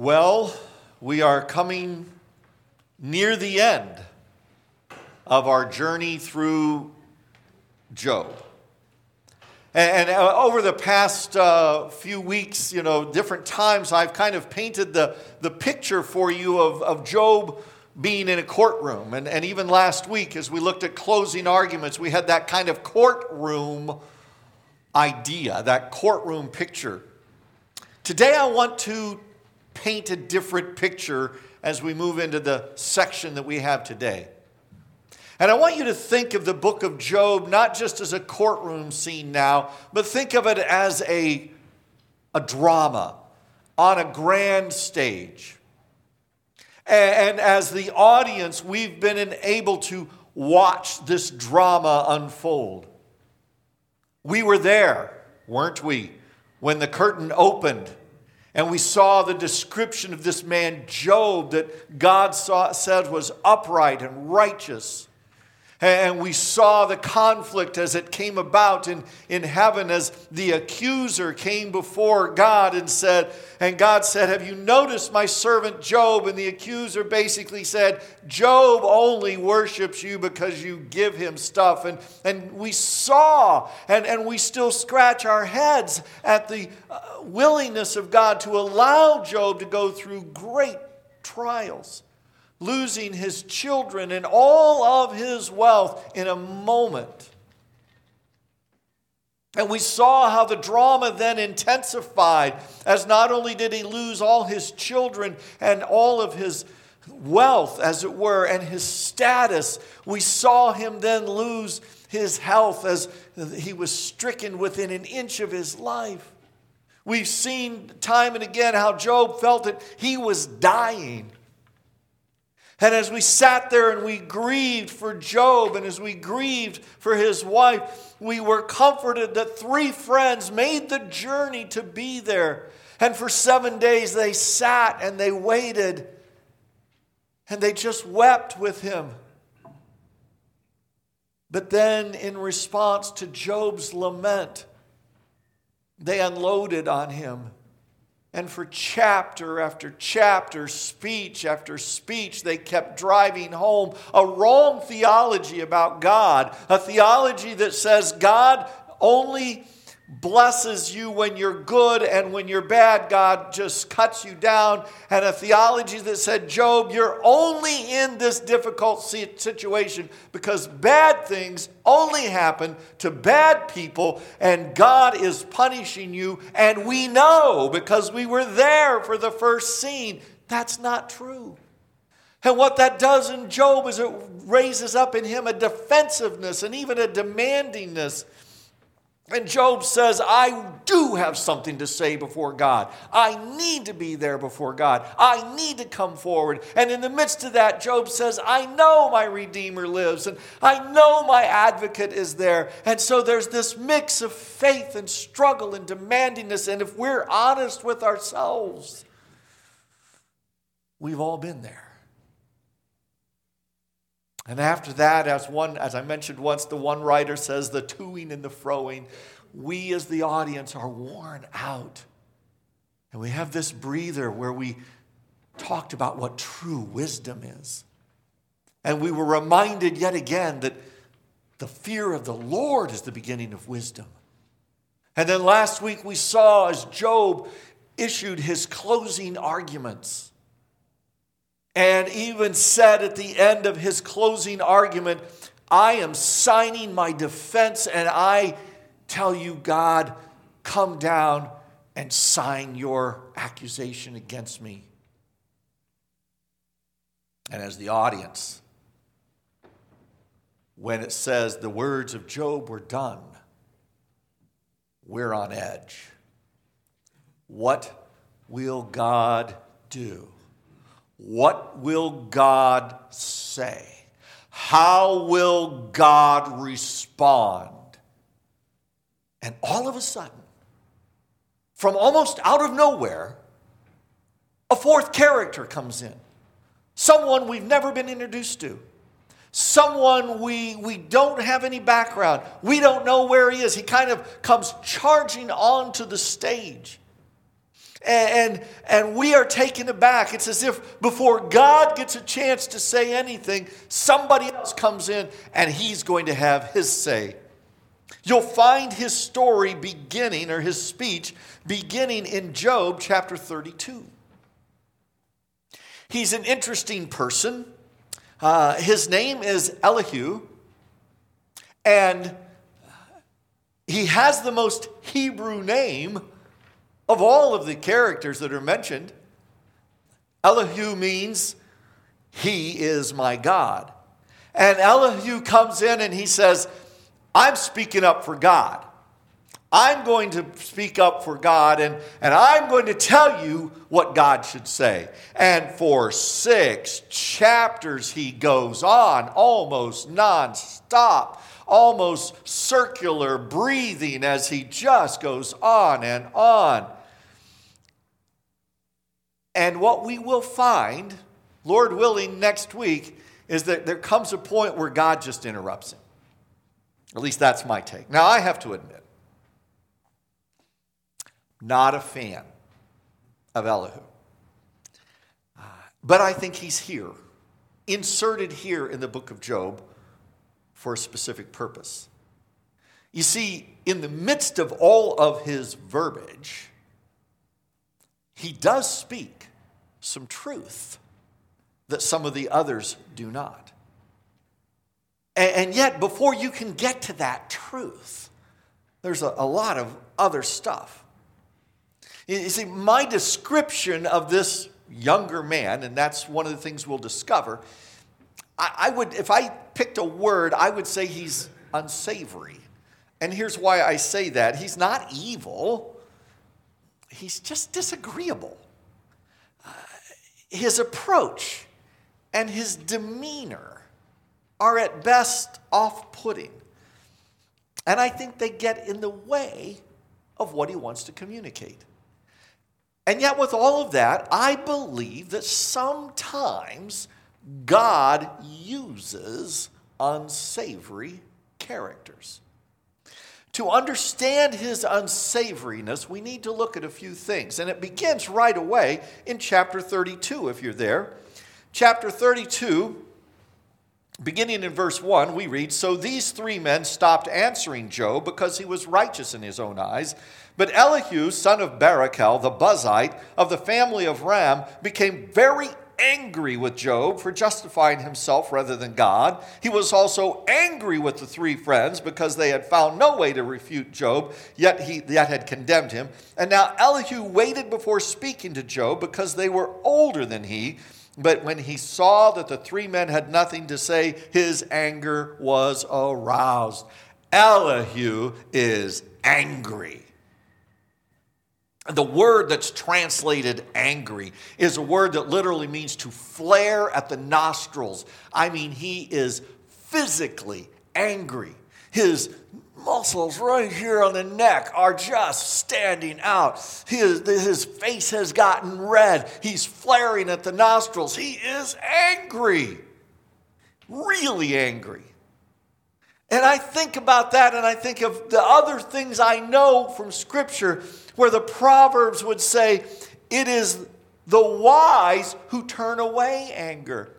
Well, we are coming near the end of our journey through Job. And, uh, over the past uh, few weeks, you know, different times, I've kind of painted the, the picture for you of, of Job being in a courtroom. And, and even last week, as we looked at closing arguments, we had that kind of courtroom idea, that courtroom picture. Today, I want to paint a different picture as we move into the section that we have today. And I want you to think of the book of Job not just as a courtroom scene now, but think of it as a, a drama on a grand stage. And, and as the audience, we've been able to watch this drama unfold. We were there, weren't we, when the curtain opened and we saw the description of this man, Job, that God saw, said was upright and righteous. And we saw the conflict as it came about in, in heaven as the accuser came before God and said, and God said, Have you noticed my servant Job? And the accuser basically said, Job only worships you because you give him stuff. And, and we saw, and, and we still scratch our heads at the uh, willingness of God to allow Job to go through great trials losing his children and all of his wealth in a moment. And we saw how the drama then intensified as not only did he lose all his children and all of his wealth, as it were, and his status, we saw him then lose his health as he was stricken within an inch of his life. We've seen time and again how Job felt that he was dying. And as we sat there and we grieved for Job and as we grieved for his wife, we were comforted that three friends made the journey to be there. And for seven days they sat and they waited and they just wept with him. But then, in response to Job's lament, they unloaded on him and for chapter after chapter, speech after speech, they kept driving home a wrong theology about God, a theology that says God only blesses you when you're good, and when you're bad, God just cuts you down. And a theology that said, Job, you're only in this difficult situation because bad things only happen to bad people, and God is punishing you. And we know because we were there for the first scene. That's not true. And what that does in Job is it raises up in him a defensiveness and even a demandingness and Job says, I do have something to say before God. I need to be there before God. I need to come forward. And in the midst of that, Job says, I know my Redeemer lives and I know my advocate is there. And so there's this mix of faith and struggle and demandingness. And if we're honest with ourselves, we've all been there. And after that, as one, as I mentioned once, the one writer says, the toing and the froing, we as the audience are worn out. And we have this breather where we talked about what true wisdom is. And we were reminded yet again that the fear of the Lord is the beginning of wisdom. And then last week we saw as Job issued his closing arguments and even said at the end of his closing argument, I am signing my defense, and I tell you, God, come down and sign your accusation against me. And as the audience, when it says the words of Job were done, we're on edge. What will God do? What will God say? How will God respond? And all of a sudden, from almost out of nowhere, a fourth character comes in. Someone we've never been introduced to. Someone we, we don't have any background. We don't know where he is. He kind of comes charging onto the stage. And, and we are taken aback. It's as if before God gets a chance to say anything, somebody else comes in and he's going to have his say. You'll find his story beginning, or his speech beginning in Job chapter 32. He's an interesting person. Uh, his name is Elihu, and he has the most Hebrew name of all of the characters that are mentioned. Elihu means, He is my God. And Elihu comes in and he says, I'm speaking up for God. I'm going to speak up for God and, and I'm going to tell you what God should say. And for six chapters, he goes on almost nonstop, almost circular breathing as he just goes on and on. And what we will find, Lord willing, next week, is that there comes a point where God just interrupts him. At least that's my take. Now, I have to admit, not a fan of Elihu. But I think he's here, inserted here in the book of Job for a specific purpose. You see, in the midst of all of his verbiage, he does speak some truth that some of the others do not. And, yet, before you can get to that truth, there's a, lot of other stuff. You see, my description of this younger man, and that's one of the things we'll discover, I would, if I picked a word, I would say he's unsavory. And here's why I say that he's not evil, he's just disagreeable. His approach and his demeanor are at best off putting. And I think they get in the way of what he wants to communicate. And yet, with all of that, I believe that sometimes God uses unsavory characters. To understand his unsavoriness, we need to look at a few things. And it begins right away in chapter 32, if you're there. Chapter 32, beginning in verse 1, we read So these three men stopped answering Job because he was righteous in his own eyes. But Elihu, son of Barachel, the Buzite of the family of Ram, became very angry with Job for justifying himself rather than God. He was also angry with the three friends because they had found no way to refute Job, yet he yet had condemned him. And now Elihu waited before speaking to Job because they were older than he. But when he saw that the three men had nothing to say, his anger was aroused. Elihu is angry. The word that's translated angry is a word that literally means to flare at the nostrils. I mean, he is physically angry. His muscles right here on the neck are just standing out. His, his face has gotten red. He's flaring at the nostrils. He is angry, really angry. And I think about that and I think of the other things I know from Scripture where the Proverbs would say, It is the wise who turn away anger.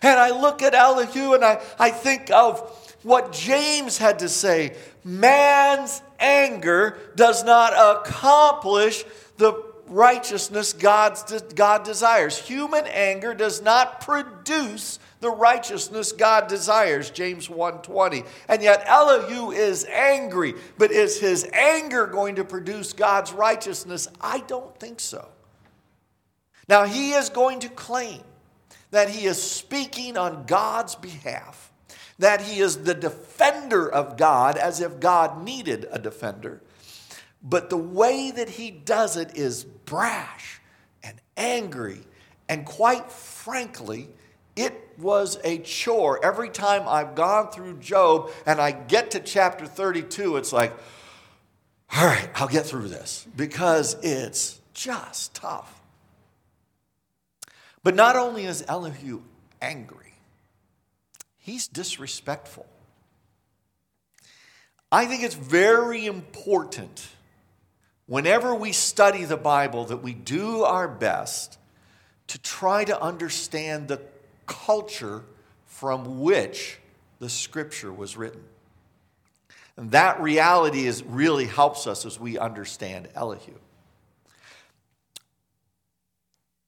And I look at Elihu and I, I think of what James had to say man's anger does not accomplish the righteousness God's, God desires. Human anger does not produce the righteousness God desires, James 1:20. And yet Elihu is angry, but is his anger going to produce God's righteousness? I don't think so. Now he is going to claim that he is speaking on God's behalf that he is the defender of God as if God needed a defender. But the way that he does it is brash and angry, and quite frankly, it was a chore. Every time I've gone through Job and I get to chapter 32, it's like, all right, I'll get through this because it's just tough. But not only is Elihu angry, He's disrespectful. I think it's very important whenever we study the Bible, that we do our best to try to understand the culture from which the scripture was written. And that reality is, really helps us as we understand Elihu.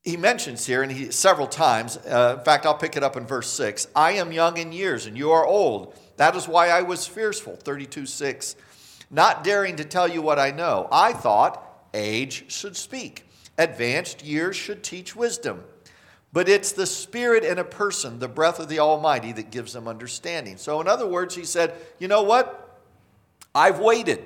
He mentions here, and he several times, uh, in fact, I'll pick it up in verse 6 I am young in years, and you are old. That is why I was fearful. 32 6. Not daring to tell you what I know. I thought age should speak, advanced years should teach wisdom. But it's the Spirit in a person, the breath of the Almighty, that gives them understanding. So, in other words, he said, You know what? I've waited.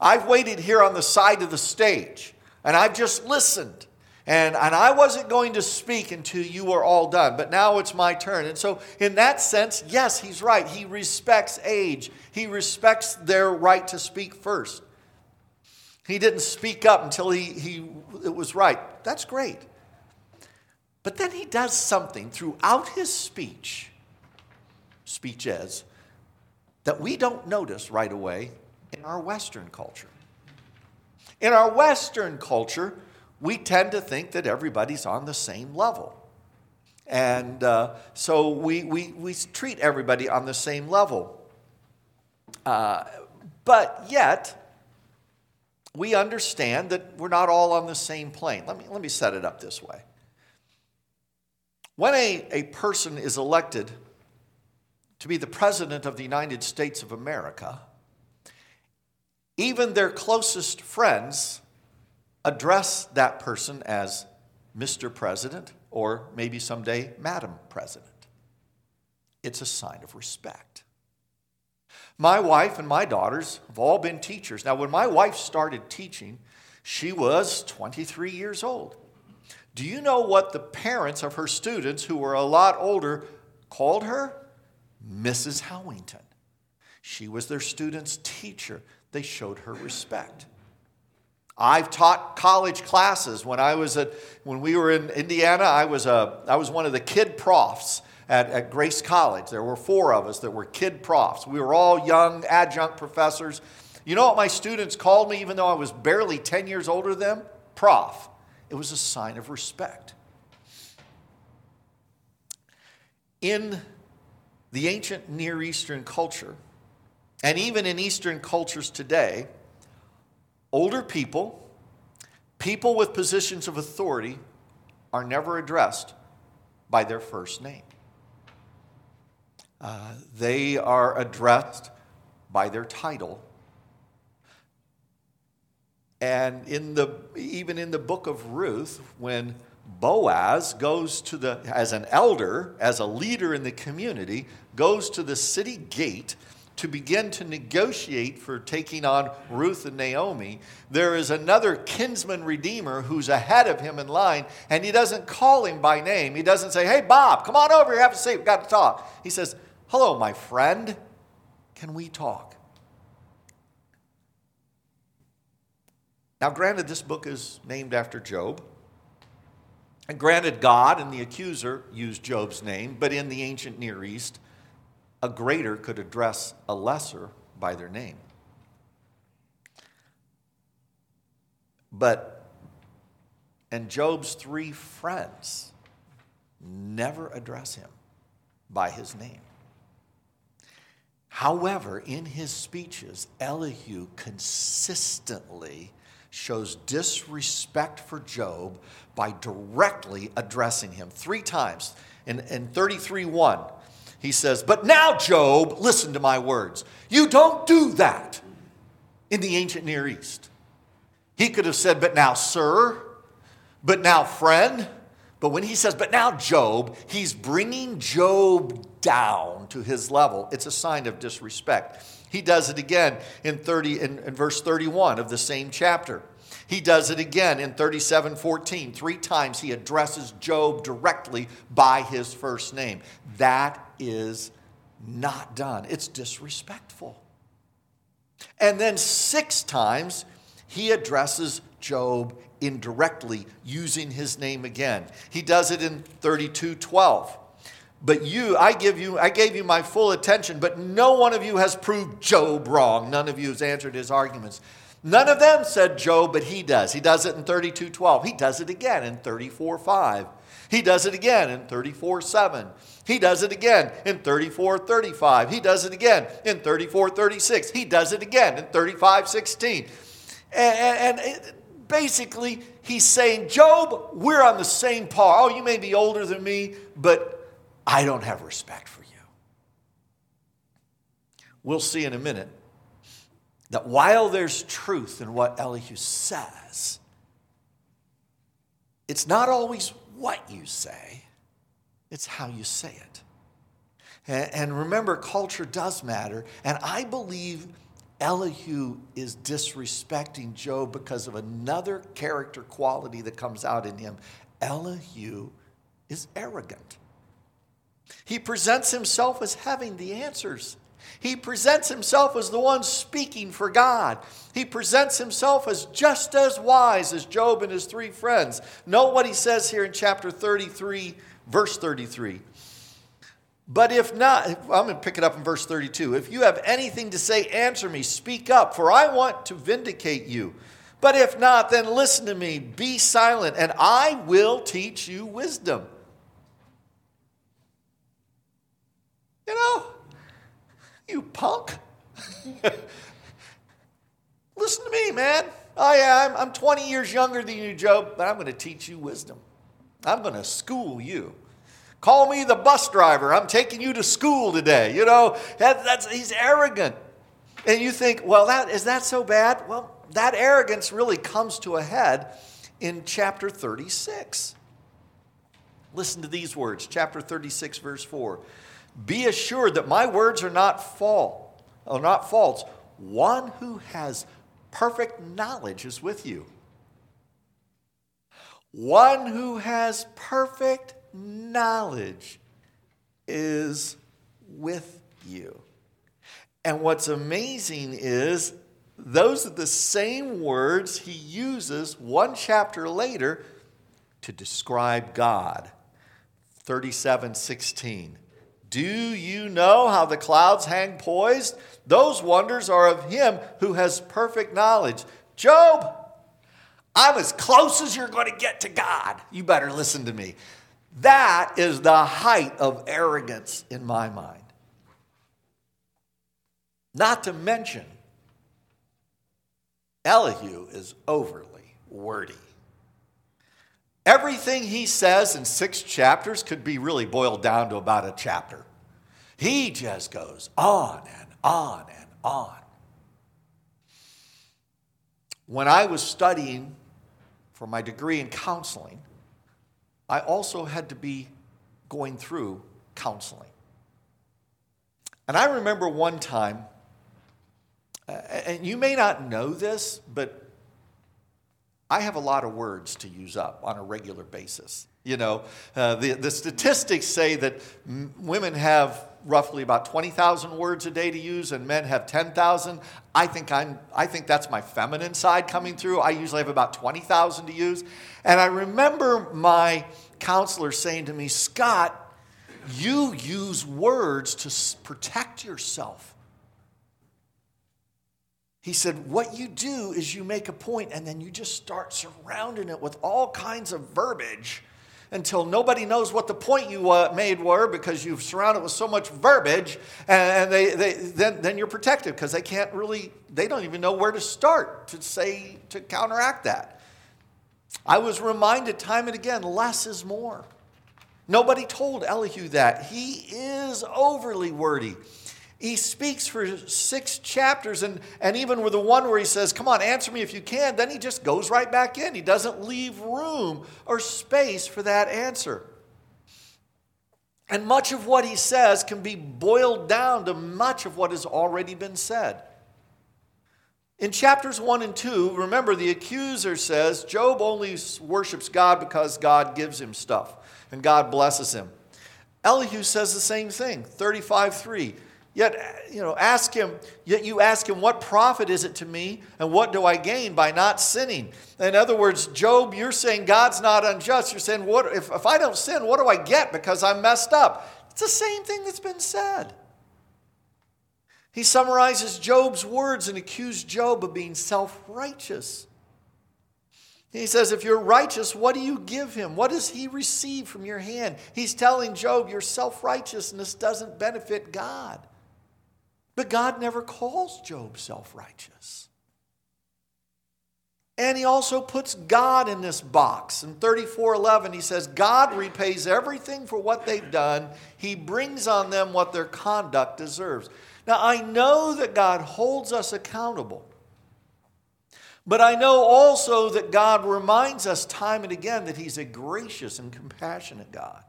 I've waited here on the side of the stage, and I've just listened. And, and I wasn't going to speak until you were all done, but now it's my turn. And so, in that sense, yes, he's right. He respects age, he respects their right to speak first. He didn't speak up until he, he, it was right. That's great. But then he does something throughout his speech, speeches, that we don't notice right away in our Western culture. In our Western culture, we tend to think that everybody's on the same level. And uh, so we, we, we treat everybody on the same level. Uh, but yet, we understand that we're not all on the same plane. Let me, let me set it up this way. When a, a person is elected to be the President of the United States of America, even their closest friends address that person as Mr. President or maybe someday Madam President. It's a sign of respect. My wife and my daughters have all been teachers. Now, when my wife started teaching, she was 23 years old. Do you know what the parents of her students, who were a lot older, called her? Mrs. Howington. She was their students' teacher. They showed her respect. I've taught college classes. When I was at, when we were in Indiana, I was, a, I was one of the kid profs at, at Grace College. There were four of us that were kid profs. We were all young adjunct professors. You know what my students called me, even though I was barely 10 years older than them? Prof. It was a sign of respect. In the ancient Near Eastern culture, and even in Eastern cultures today, older people, people with positions of authority, are never addressed by their first name. Uh, they are addressed by their title and in the, even in the book of Ruth, when Boaz goes to the, as an elder, as a leader in the community, goes to the city gate to begin to negotiate for taking on Ruth and Naomi, there is another kinsman redeemer who's ahead of him in line, and he doesn't call him by name. He doesn't say, Hey, Bob, come on over here, have a seat, we've got to talk. He says, Hello, my friend, can we talk? Now, granted, this book is named after Job. And granted, God and the accuser used Job's name, but in the ancient Near East, a greater could address a lesser by their name. But, and Job's three friends never address him by his name. However, in his speeches, Elihu consistently shows disrespect for Job by directly addressing him three times. In, in 33 1, he says, But now, Job, listen to my words. You don't do that in the ancient Near East. He could have said, But now, sir, but now, friend. But when he says, But now, Job, he's bringing Job down to his level. It's a sign of disrespect. He does it again in 30 in, in verse 31 of the same chapter. He does it again in 37 14. Three times he addresses Job directly by his first name. That is not done, it's disrespectful. And then six times he addresses Job indirectly using his name again. He does it in 32 12. But you, I give you, I gave you my full attention, but no one of you has proved Job wrong. None of you has answered his arguments. None of them said Job, but he does. He does it in 32:12. He does it again in 34:5. He does it again in 34:7. He does it again in 34:35. He does it again in 34:36. He does it again in 35:16. And, and, basically, he's saying, Job, we're on the same par. Oh, you may be older than me, but I don't have respect for you. We'll see in a minute that while there's truth in what Elihu says, it's not always what you say, it's how you say it. And remember, culture does matter. And I believe Elihu is disrespecting Job because of another character quality that comes out in him. Elihu is arrogant. He presents himself as having the answers. He presents himself as the one speaking for God. He presents himself as just as wise as Job and his three friends. Note what he says here in chapter 33, verse 33. But if not, I'm going to pick it up in verse 32. If you have anything to say, answer me, speak up, for I want to vindicate you. But if not, then listen to me, be silent, and I will teach you wisdom. You know, you punk. Listen to me, man. Oh, I am. I'm 20 years younger than you, Job, but I'm going to teach you wisdom. I'm going to school you. Call me the bus driver. I'm taking you to school today. You know, that, that's, he's arrogant. And you think, well, that, is that so bad? Well, that arrogance really comes to a head in chapter 36. Listen to these words, chapter 36, verse 4. Be assured that my words are not false, are not false. One who has perfect knowledge is with you. One who has perfect knowledge is with you. And what's amazing is those are the same words he uses one chapter later to describe God. 37 16. Do you know how the clouds hang poised? Those wonders are of him who has perfect knowledge. Job, I'm as close as you're going to get to God. You better listen to me. That is the height of arrogance in my mind. Not to mention, Elihu is overly wordy. Everything he says in six chapters could be really boiled down to about a chapter. He just goes on and on and on. When I was studying for my degree in counseling, I also had to be going through counseling. And I remember one time, and you may not know this, but I have a lot of words to use up on a regular basis. You know, uh, the, the statistics say that m- women have roughly about 20,000 words a day to use and men have 10,000. I think I'm I think that's my feminine side coming through. I usually have about 20,000 to use. And I remember my counselor saying to me, "Scott, you use words to protect yourself." He said, What you do is you make a point and then you just start surrounding it with all kinds of verbiage until nobody knows what the point you uh, made were because you've surrounded it with so much verbiage and they, they, then, then you're protected because they can't really, they don't even know where to start to say, to counteract that. I was reminded time and again less is more. Nobody told Elihu that. He is overly wordy he speaks for six chapters, and, and even with the one where he says, Come on, answer me if you can, then he just goes right back in. He doesn't leave room or space for that answer. And much of what he says can be boiled down to much of what has already been said. In chapters 1 and 2, remember the accuser says Job only worships God because God gives him stuff and God blesses him. Elihu says the same thing, 35 3. Yet, you know, ask him, yet you ask him, what profit is it to me and what do I gain by not sinning? In other words, Job, you're saying God's not unjust. You're saying, what, if, if I don't sin, what do I get because I'm messed up? It's the same thing that's been said. He summarizes Job's words and accused Job of being self righteous. He says, If you're righteous, what do you give him? What does he receive from your hand? He's telling Job, Your self righteousness doesn't benefit God. But God never calls Job self righteous. And he also puts God in this box. In 34:11 he says God repays everything for what they've done. He brings on them what their conduct deserves. Now I know that God holds us accountable. But I know also that God reminds us time and again that he's a gracious and compassionate God.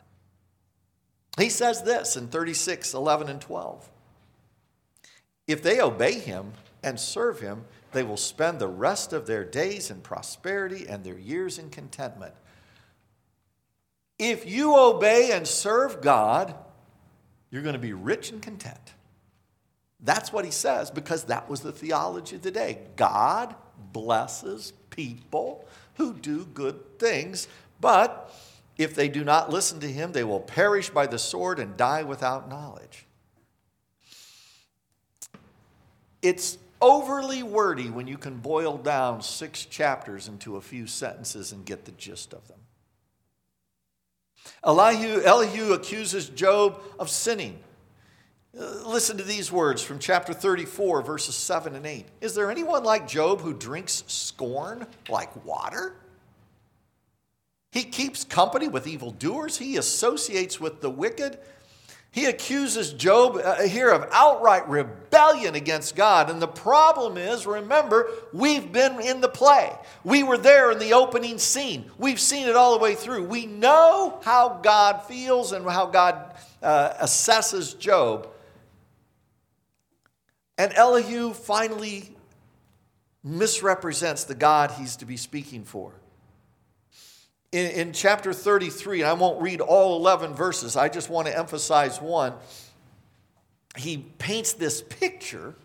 He says this in 36, 11 and 12. If they obey him and serve him, they will spend the rest of their days in prosperity and their years in contentment. If you obey and serve God, you're going to be rich and content. That's what he says because that was the theology of the day. God blesses people who do good things, but if they do not listen to him, they will perish by the sword and die without knowledge. It's overly wordy when you can boil down six chapters into a few sentences and get the gist of them. Elihu, Elihu accuses Job of sinning. Uh, listen to these words from chapter 34, verses 7 and 8. Is there anyone like Job who drinks scorn like water? He keeps company with evildoers, he associates with the wicked. He accuses Job uh, here of outright rebellion against God. And the problem is, remember, we've been in the play. We were there in the opening scene. We've seen it all the way through. We know how God feels and how God uh, assesses Job. And Elihu finally misrepresents the God he's to be speaking for in, in chapter 33, and I won't read all 11 verses, I just want to emphasize one. He paints this picture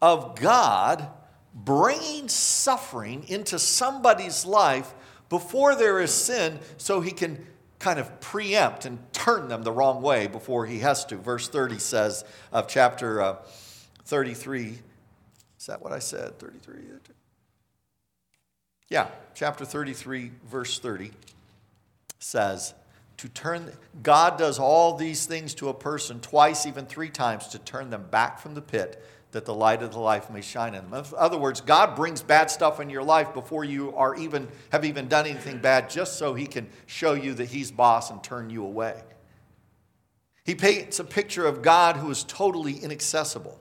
of God bringing suffering into somebody's life before there is sin so he can kind of preempt and turn them the wrong way before he has to. Verse 30 says of chapter uh, 33, is that what I said? 33? Yeah, chapter 33, verse 30 says, to turn, God does all these things to a person twice, even three times, to turn them back from the pit that the light of the life may shine in them. In other words, God brings bad stuff in your life before you are even have even done anything bad, just so He can show you that He's boss and turn you away. He paints a picture of God who is totally inaccessible.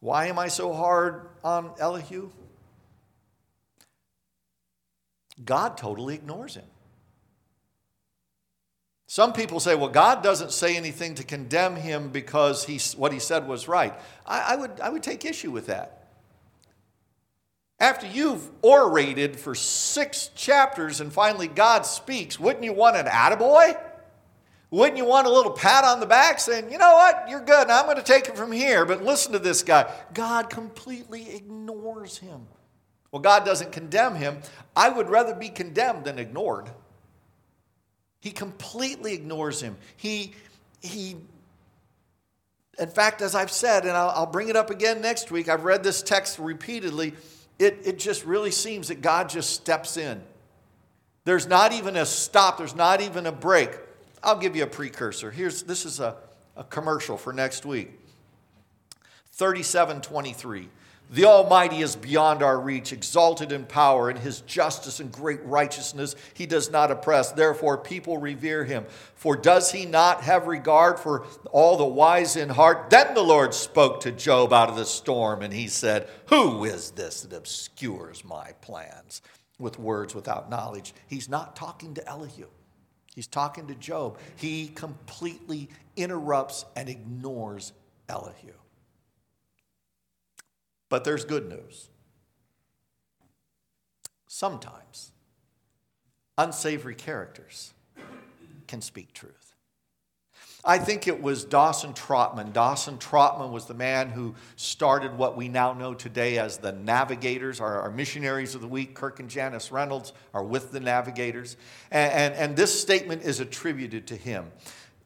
Why am I so hard on Elihu? God totally ignores him. Some people say, well, God doesn't say anything to condemn him because he, what he said was right. I, I, would, I would take issue with that. After you've orated for six chapters and finally God speaks, wouldn't you want an attaboy? Wouldn't you want a little pat on the back saying, you know what, you're good, I'm going to take it from here, but listen to this guy. God completely ignores him. Well, God doesn't condemn him. I would rather be condemned than ignored. He completely ignores him. He, he, in fact, as I've said, and I'll, I'll bring it up again next week, I've read this text repeatedly. It, it just really seems that God just steps in. There's not even a stop, there's not even a break. I'll give you a precursor. Here's this is a, a commercial for next week. 3723. The Almighty is beyond our reach, exalted in power, in his justice and great righteousness he does not oppress. Therefore, people revere him. For does he not have regard for all the wise in heart? Then the Lord spoke to Job out of the storm, and he said, Who is this that obscures my plans with words without knowledge? He's not talking to Elihu. He's talking to Job. He completely interrupts and ignores Elihu. But there's good news. Sometimes unsavory characters can speak truth. I think it was Dawson Trotman. Dawson Trotman was the man who started what we now know today as the Navigators, our, our missionaries of the week. Kirk and Janice Reynolds are with the Navigators. And, and, and this statement is attributed to him.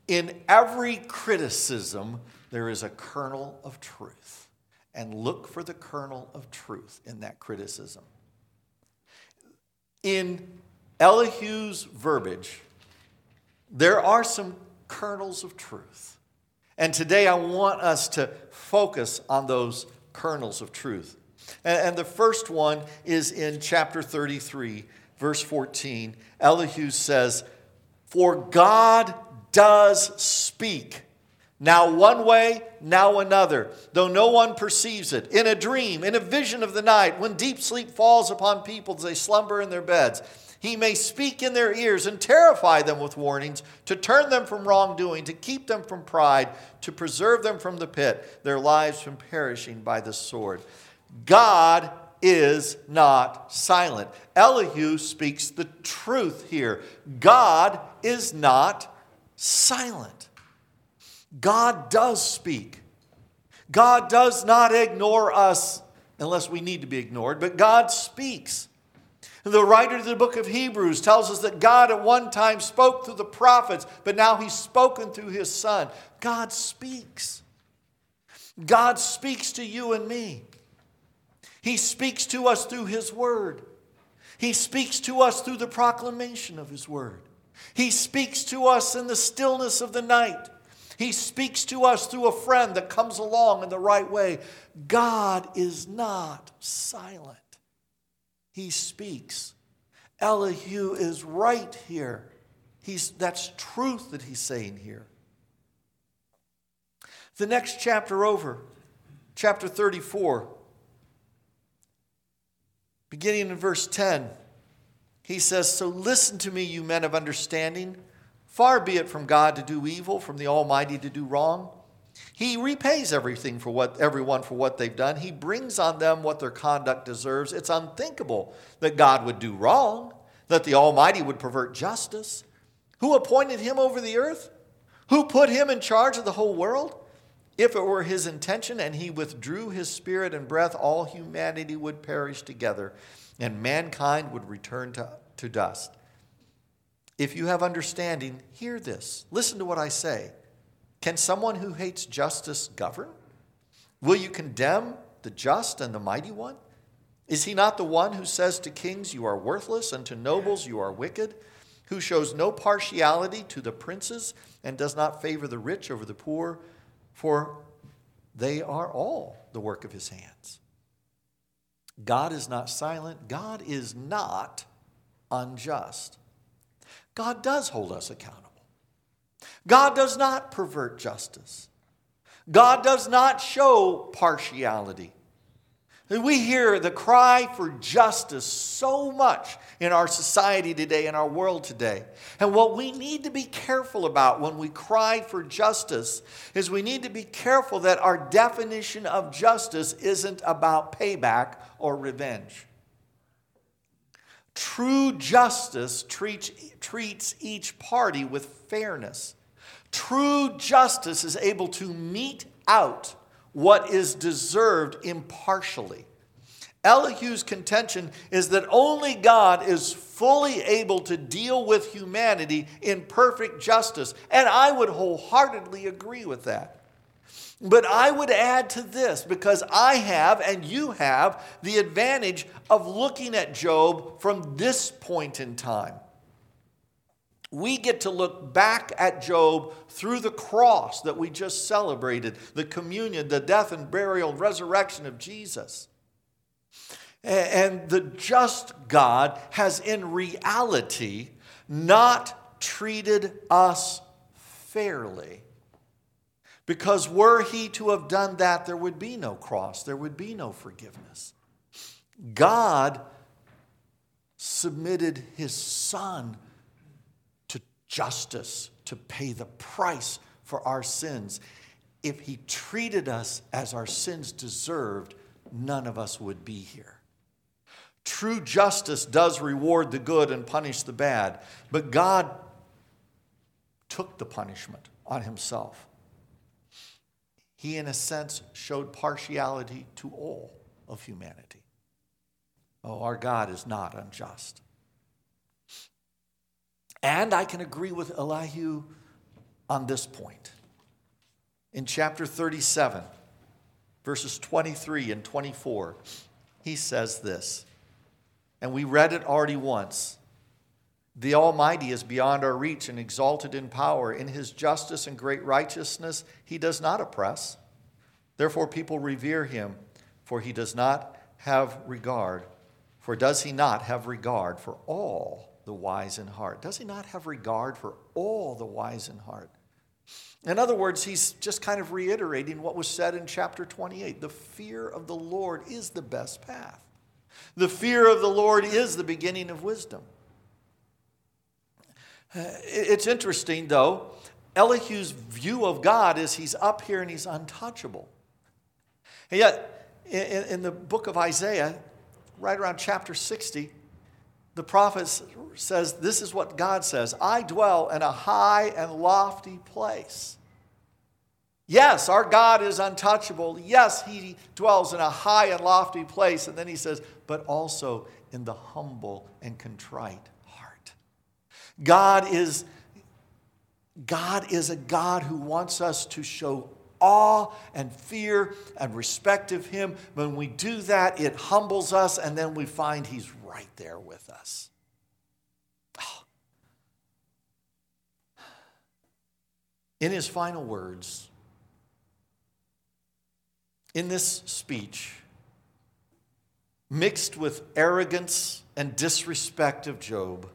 In every criticism there is a kernel of truth. And look for the kernel of truth in that criticism. In Elihu's verbiage, there are some kernels of truth. And today I want us to focus on those kernels of truth. And, the first one is in chapter 33, verse 14. Elihu says, For God does speak. Now one way, now another, though no one perceives it. In a dream, in a vision of the night, when deep sleep falls upon people as they slumber in their beds. He may speak in their ears and terrify them with warnings, to turn them from wrongdoing, to keep them from pride, to preserve them from the pit, their lives from perishing by the sword. God is not silent. Elihu speaks the truth here. God is not silent. God does speak. God does not ignore us unless we need to be ignored, but God speaks. The writer of the book of Hebrews tells us that God at one time spoke through the prophets, but now he's spoken through his son. God speaks. God speaks to you and me. He speaks to us through his word. He speaks to us through the proclamation of his word. He speaks to us in the stillness of the night. He speaks to us through a friend that comes along in the right way. God is not silent. He speaks. Elihu is right here. He's, that's truth that he's saying here. The next chapter over, chapter 34, beginning in verse 10, he says, So listen to me, you men of understanding. Far be it from God to do evil, from the Almighty to do wrong. He repays everything for what everyone for what they've done. He brings on them what their conduct deserves. It's unthinkable that God would do wrong, that the Almighty would pervert justice. Who appointed him over the earth? Who put him in charge of the whole world? If it were his intention and he withdrew his spirit and breath, all humanity would perish together and mankind would return to, to dust. If you have understanding, hear this. Listen to what I say. Can someone who hates justice govern? Will you condemn the just and the mighty one? Is he not the one who says to kings, You are worthless, and to nobles, You are wicked? Who shows no partiality to the princes and does not favor the rich over the poor? For they are all the work of his hands. God is not silent, God is not unjust. God does hold us accountable. God does not pervert justice. God does not show partiality. We hear the cry for justice so much in our society today, in our world today. And what we need to be careful about when we cry for justice is we need to be careful that our definition of justice isn't about payback or revenge. True justice treats, treats each party with fairness. True justice is able to mete out what is deserved impartially. Elihu's contention is that only God is fully able to deal with humanity in perfect justice, and I would wholeheartedly agree with that. But I would add to this because I have and you have the advantage of looking at Job from this point in time. We get to look back at Job through the cross that we just celebrated, the communion, the death and burial resurrection of Jesus. And the just God has in reality not treated us fairly. Because were he to have done that, there would be no cross, there would be no forgiveness. God submitted his son to justice to pay the price for our sins. If he treated us as our sins deserved, none of us would be here. True justice does reward the good and punish the bad, but God took the punishment on himself he, in a sense, showed partiality to all of humanity. Oh, our God is not unjust. And I can agree with Elihu on this point. in chapter 37, verses 23 and 24, he says this, and we read it already once. The Almighty is beyond our reach and exalted in power. In his justice and great righteousness, he does not oppress. Therefore, people revere him, for he does not have regard. For does he not have regard for all the wise in heart? Does he not have regard for all the wise in heart? In other words, he's just kind of reiterating what was said in chapter 28. The fear of the Lord is the best path. The fear of the Lord is the beginning of wisdom. It's interesting, though, Elihu's view of God is he's up here and he's untouchable. And yet, in, the book of Isaiah, right around chapter 60, the prophet says, This is what God says I dwell in a high and lofty place. Yes, our God is untouchable. Yes, he dwells in a high and lofty place. And then he says, but also in the humble and contrite. God is, God is a God who wants us to show awe and fear and respect of him. When we do that, it humbles us, and then we find he's right there with us. In his final words, in this speech, mixed with arrogance and disrespect of Job,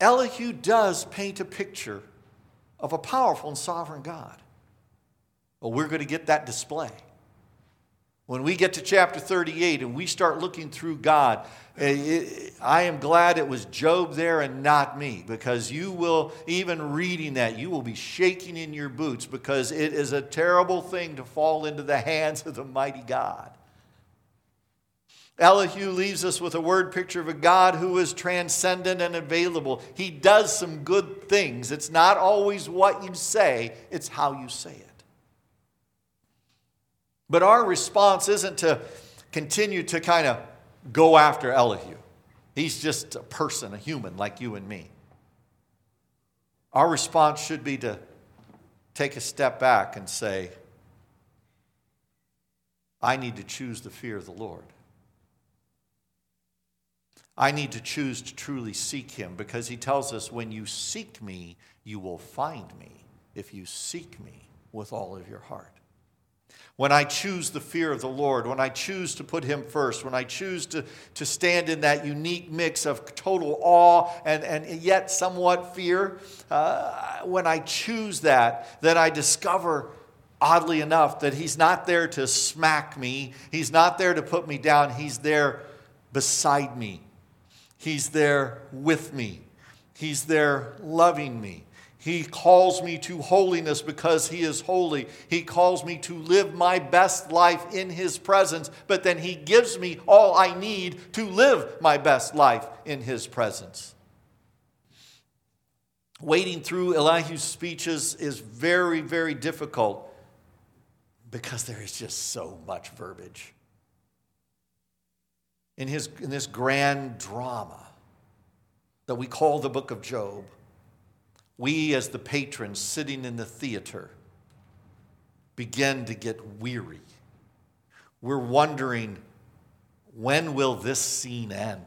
Elihu does paint a picture of a powerful and sovereign God. Well, we're going to get that display. When we get to chapter 38 and we start looking through God, eh, I am glad it was Job there and not me because you will, even reading that, you will be shaking in your boots because it is a terrible thing to fall into the hands of the mighty God. Elihu leaves us with a word picture of a God who is transcendent and available. He does some good things. It's not always what you say, it's how you say it. But our response isn't to continue to kind of go after Elihu. He's just a person, a human like you and me. Our response should be to take a step back and say, I need to choose the fear of the Lord. I need to choose to truly seek him because he tells us, when you seek me, you will find me if you seek me with all of your heart. When I choose the fear of the Lord, when I choose to put Him first, when I choose to, to stand in that unique mix of total awe and, and yet somewhat fear, uh, when I choose that, then I discover, oddly enough, that He's not there to smack me, He's not there to put me down, He's there beside me, He's there with me, He's there loving me. He calls me to holiness because He is holy. He calls me to live my best life in His presence, but then He gives me all I need to live my best life in His presence. Wading through Elihu's speeches is very, very difficult because there is just so much verbiage. In, his, in this grand drama that we call the book of Job, we, as the patrons sitting in the theater, begin to get weary. We're wondering when will this scene end?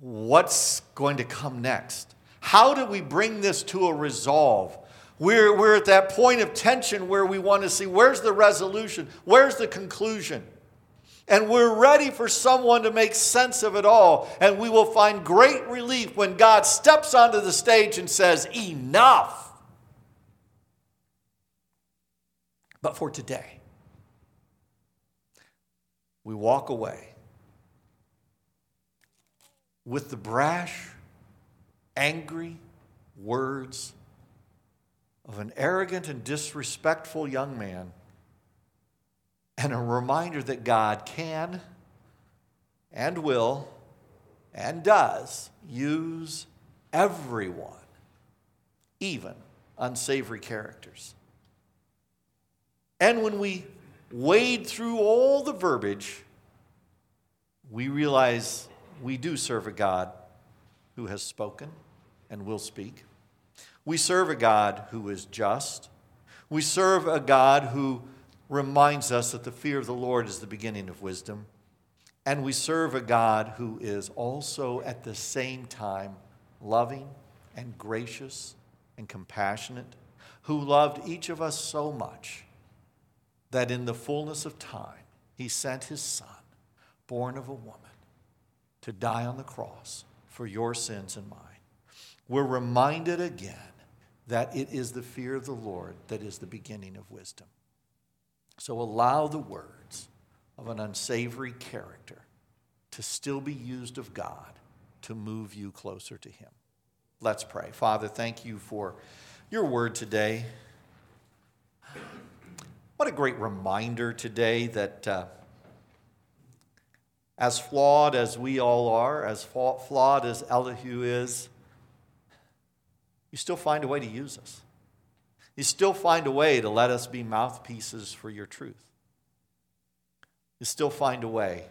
What's going to come next? How do we bring this to a resolve? We're, we're at that point of tension where we want to see where's the resolution? Where's the conclusion? And we're ready for someone to make sense of it all. And we will find great relief when God steps onto the stage and says, Enough. But for today, we walk away with the brash, angry words of an arrogant and disrespectful young man and a reminder that God can and will and does use everyone, even unsavory characters. And when we wade through all the verbiage, we realize we do serve a God who has spoken and will speak. We serve a God who is just. We serve a God who reminds us that the fear of the Lord is the beginning of wisdom. And we serve a God who is also at the same time loving and gracious and compassionate, who loved each of us so much that in the fullness of time, he sent his son, born of a woman, to die on the cross for your sins and mine. We're reminded again that it is the fear of the Lord that is the beginning of wisdom. So allow the words of an unsavory character to still be used of God to move you closer to Him. Let's pray. Father, thank you for your word today. What a great reminder today that uh, as flawed as we all are, as flawed as Elihu is, you still find a way to use us. You still find a way to let us be mouthpieces for your truth. You still find a way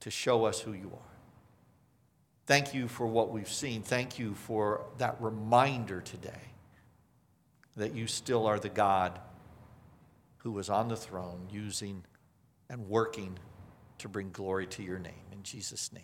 to show us who you are. Thank you for what we've seen. Thank you for that reminder today that you still are the God who was on the throne using and working to bring glory to your name. In Jesus' name.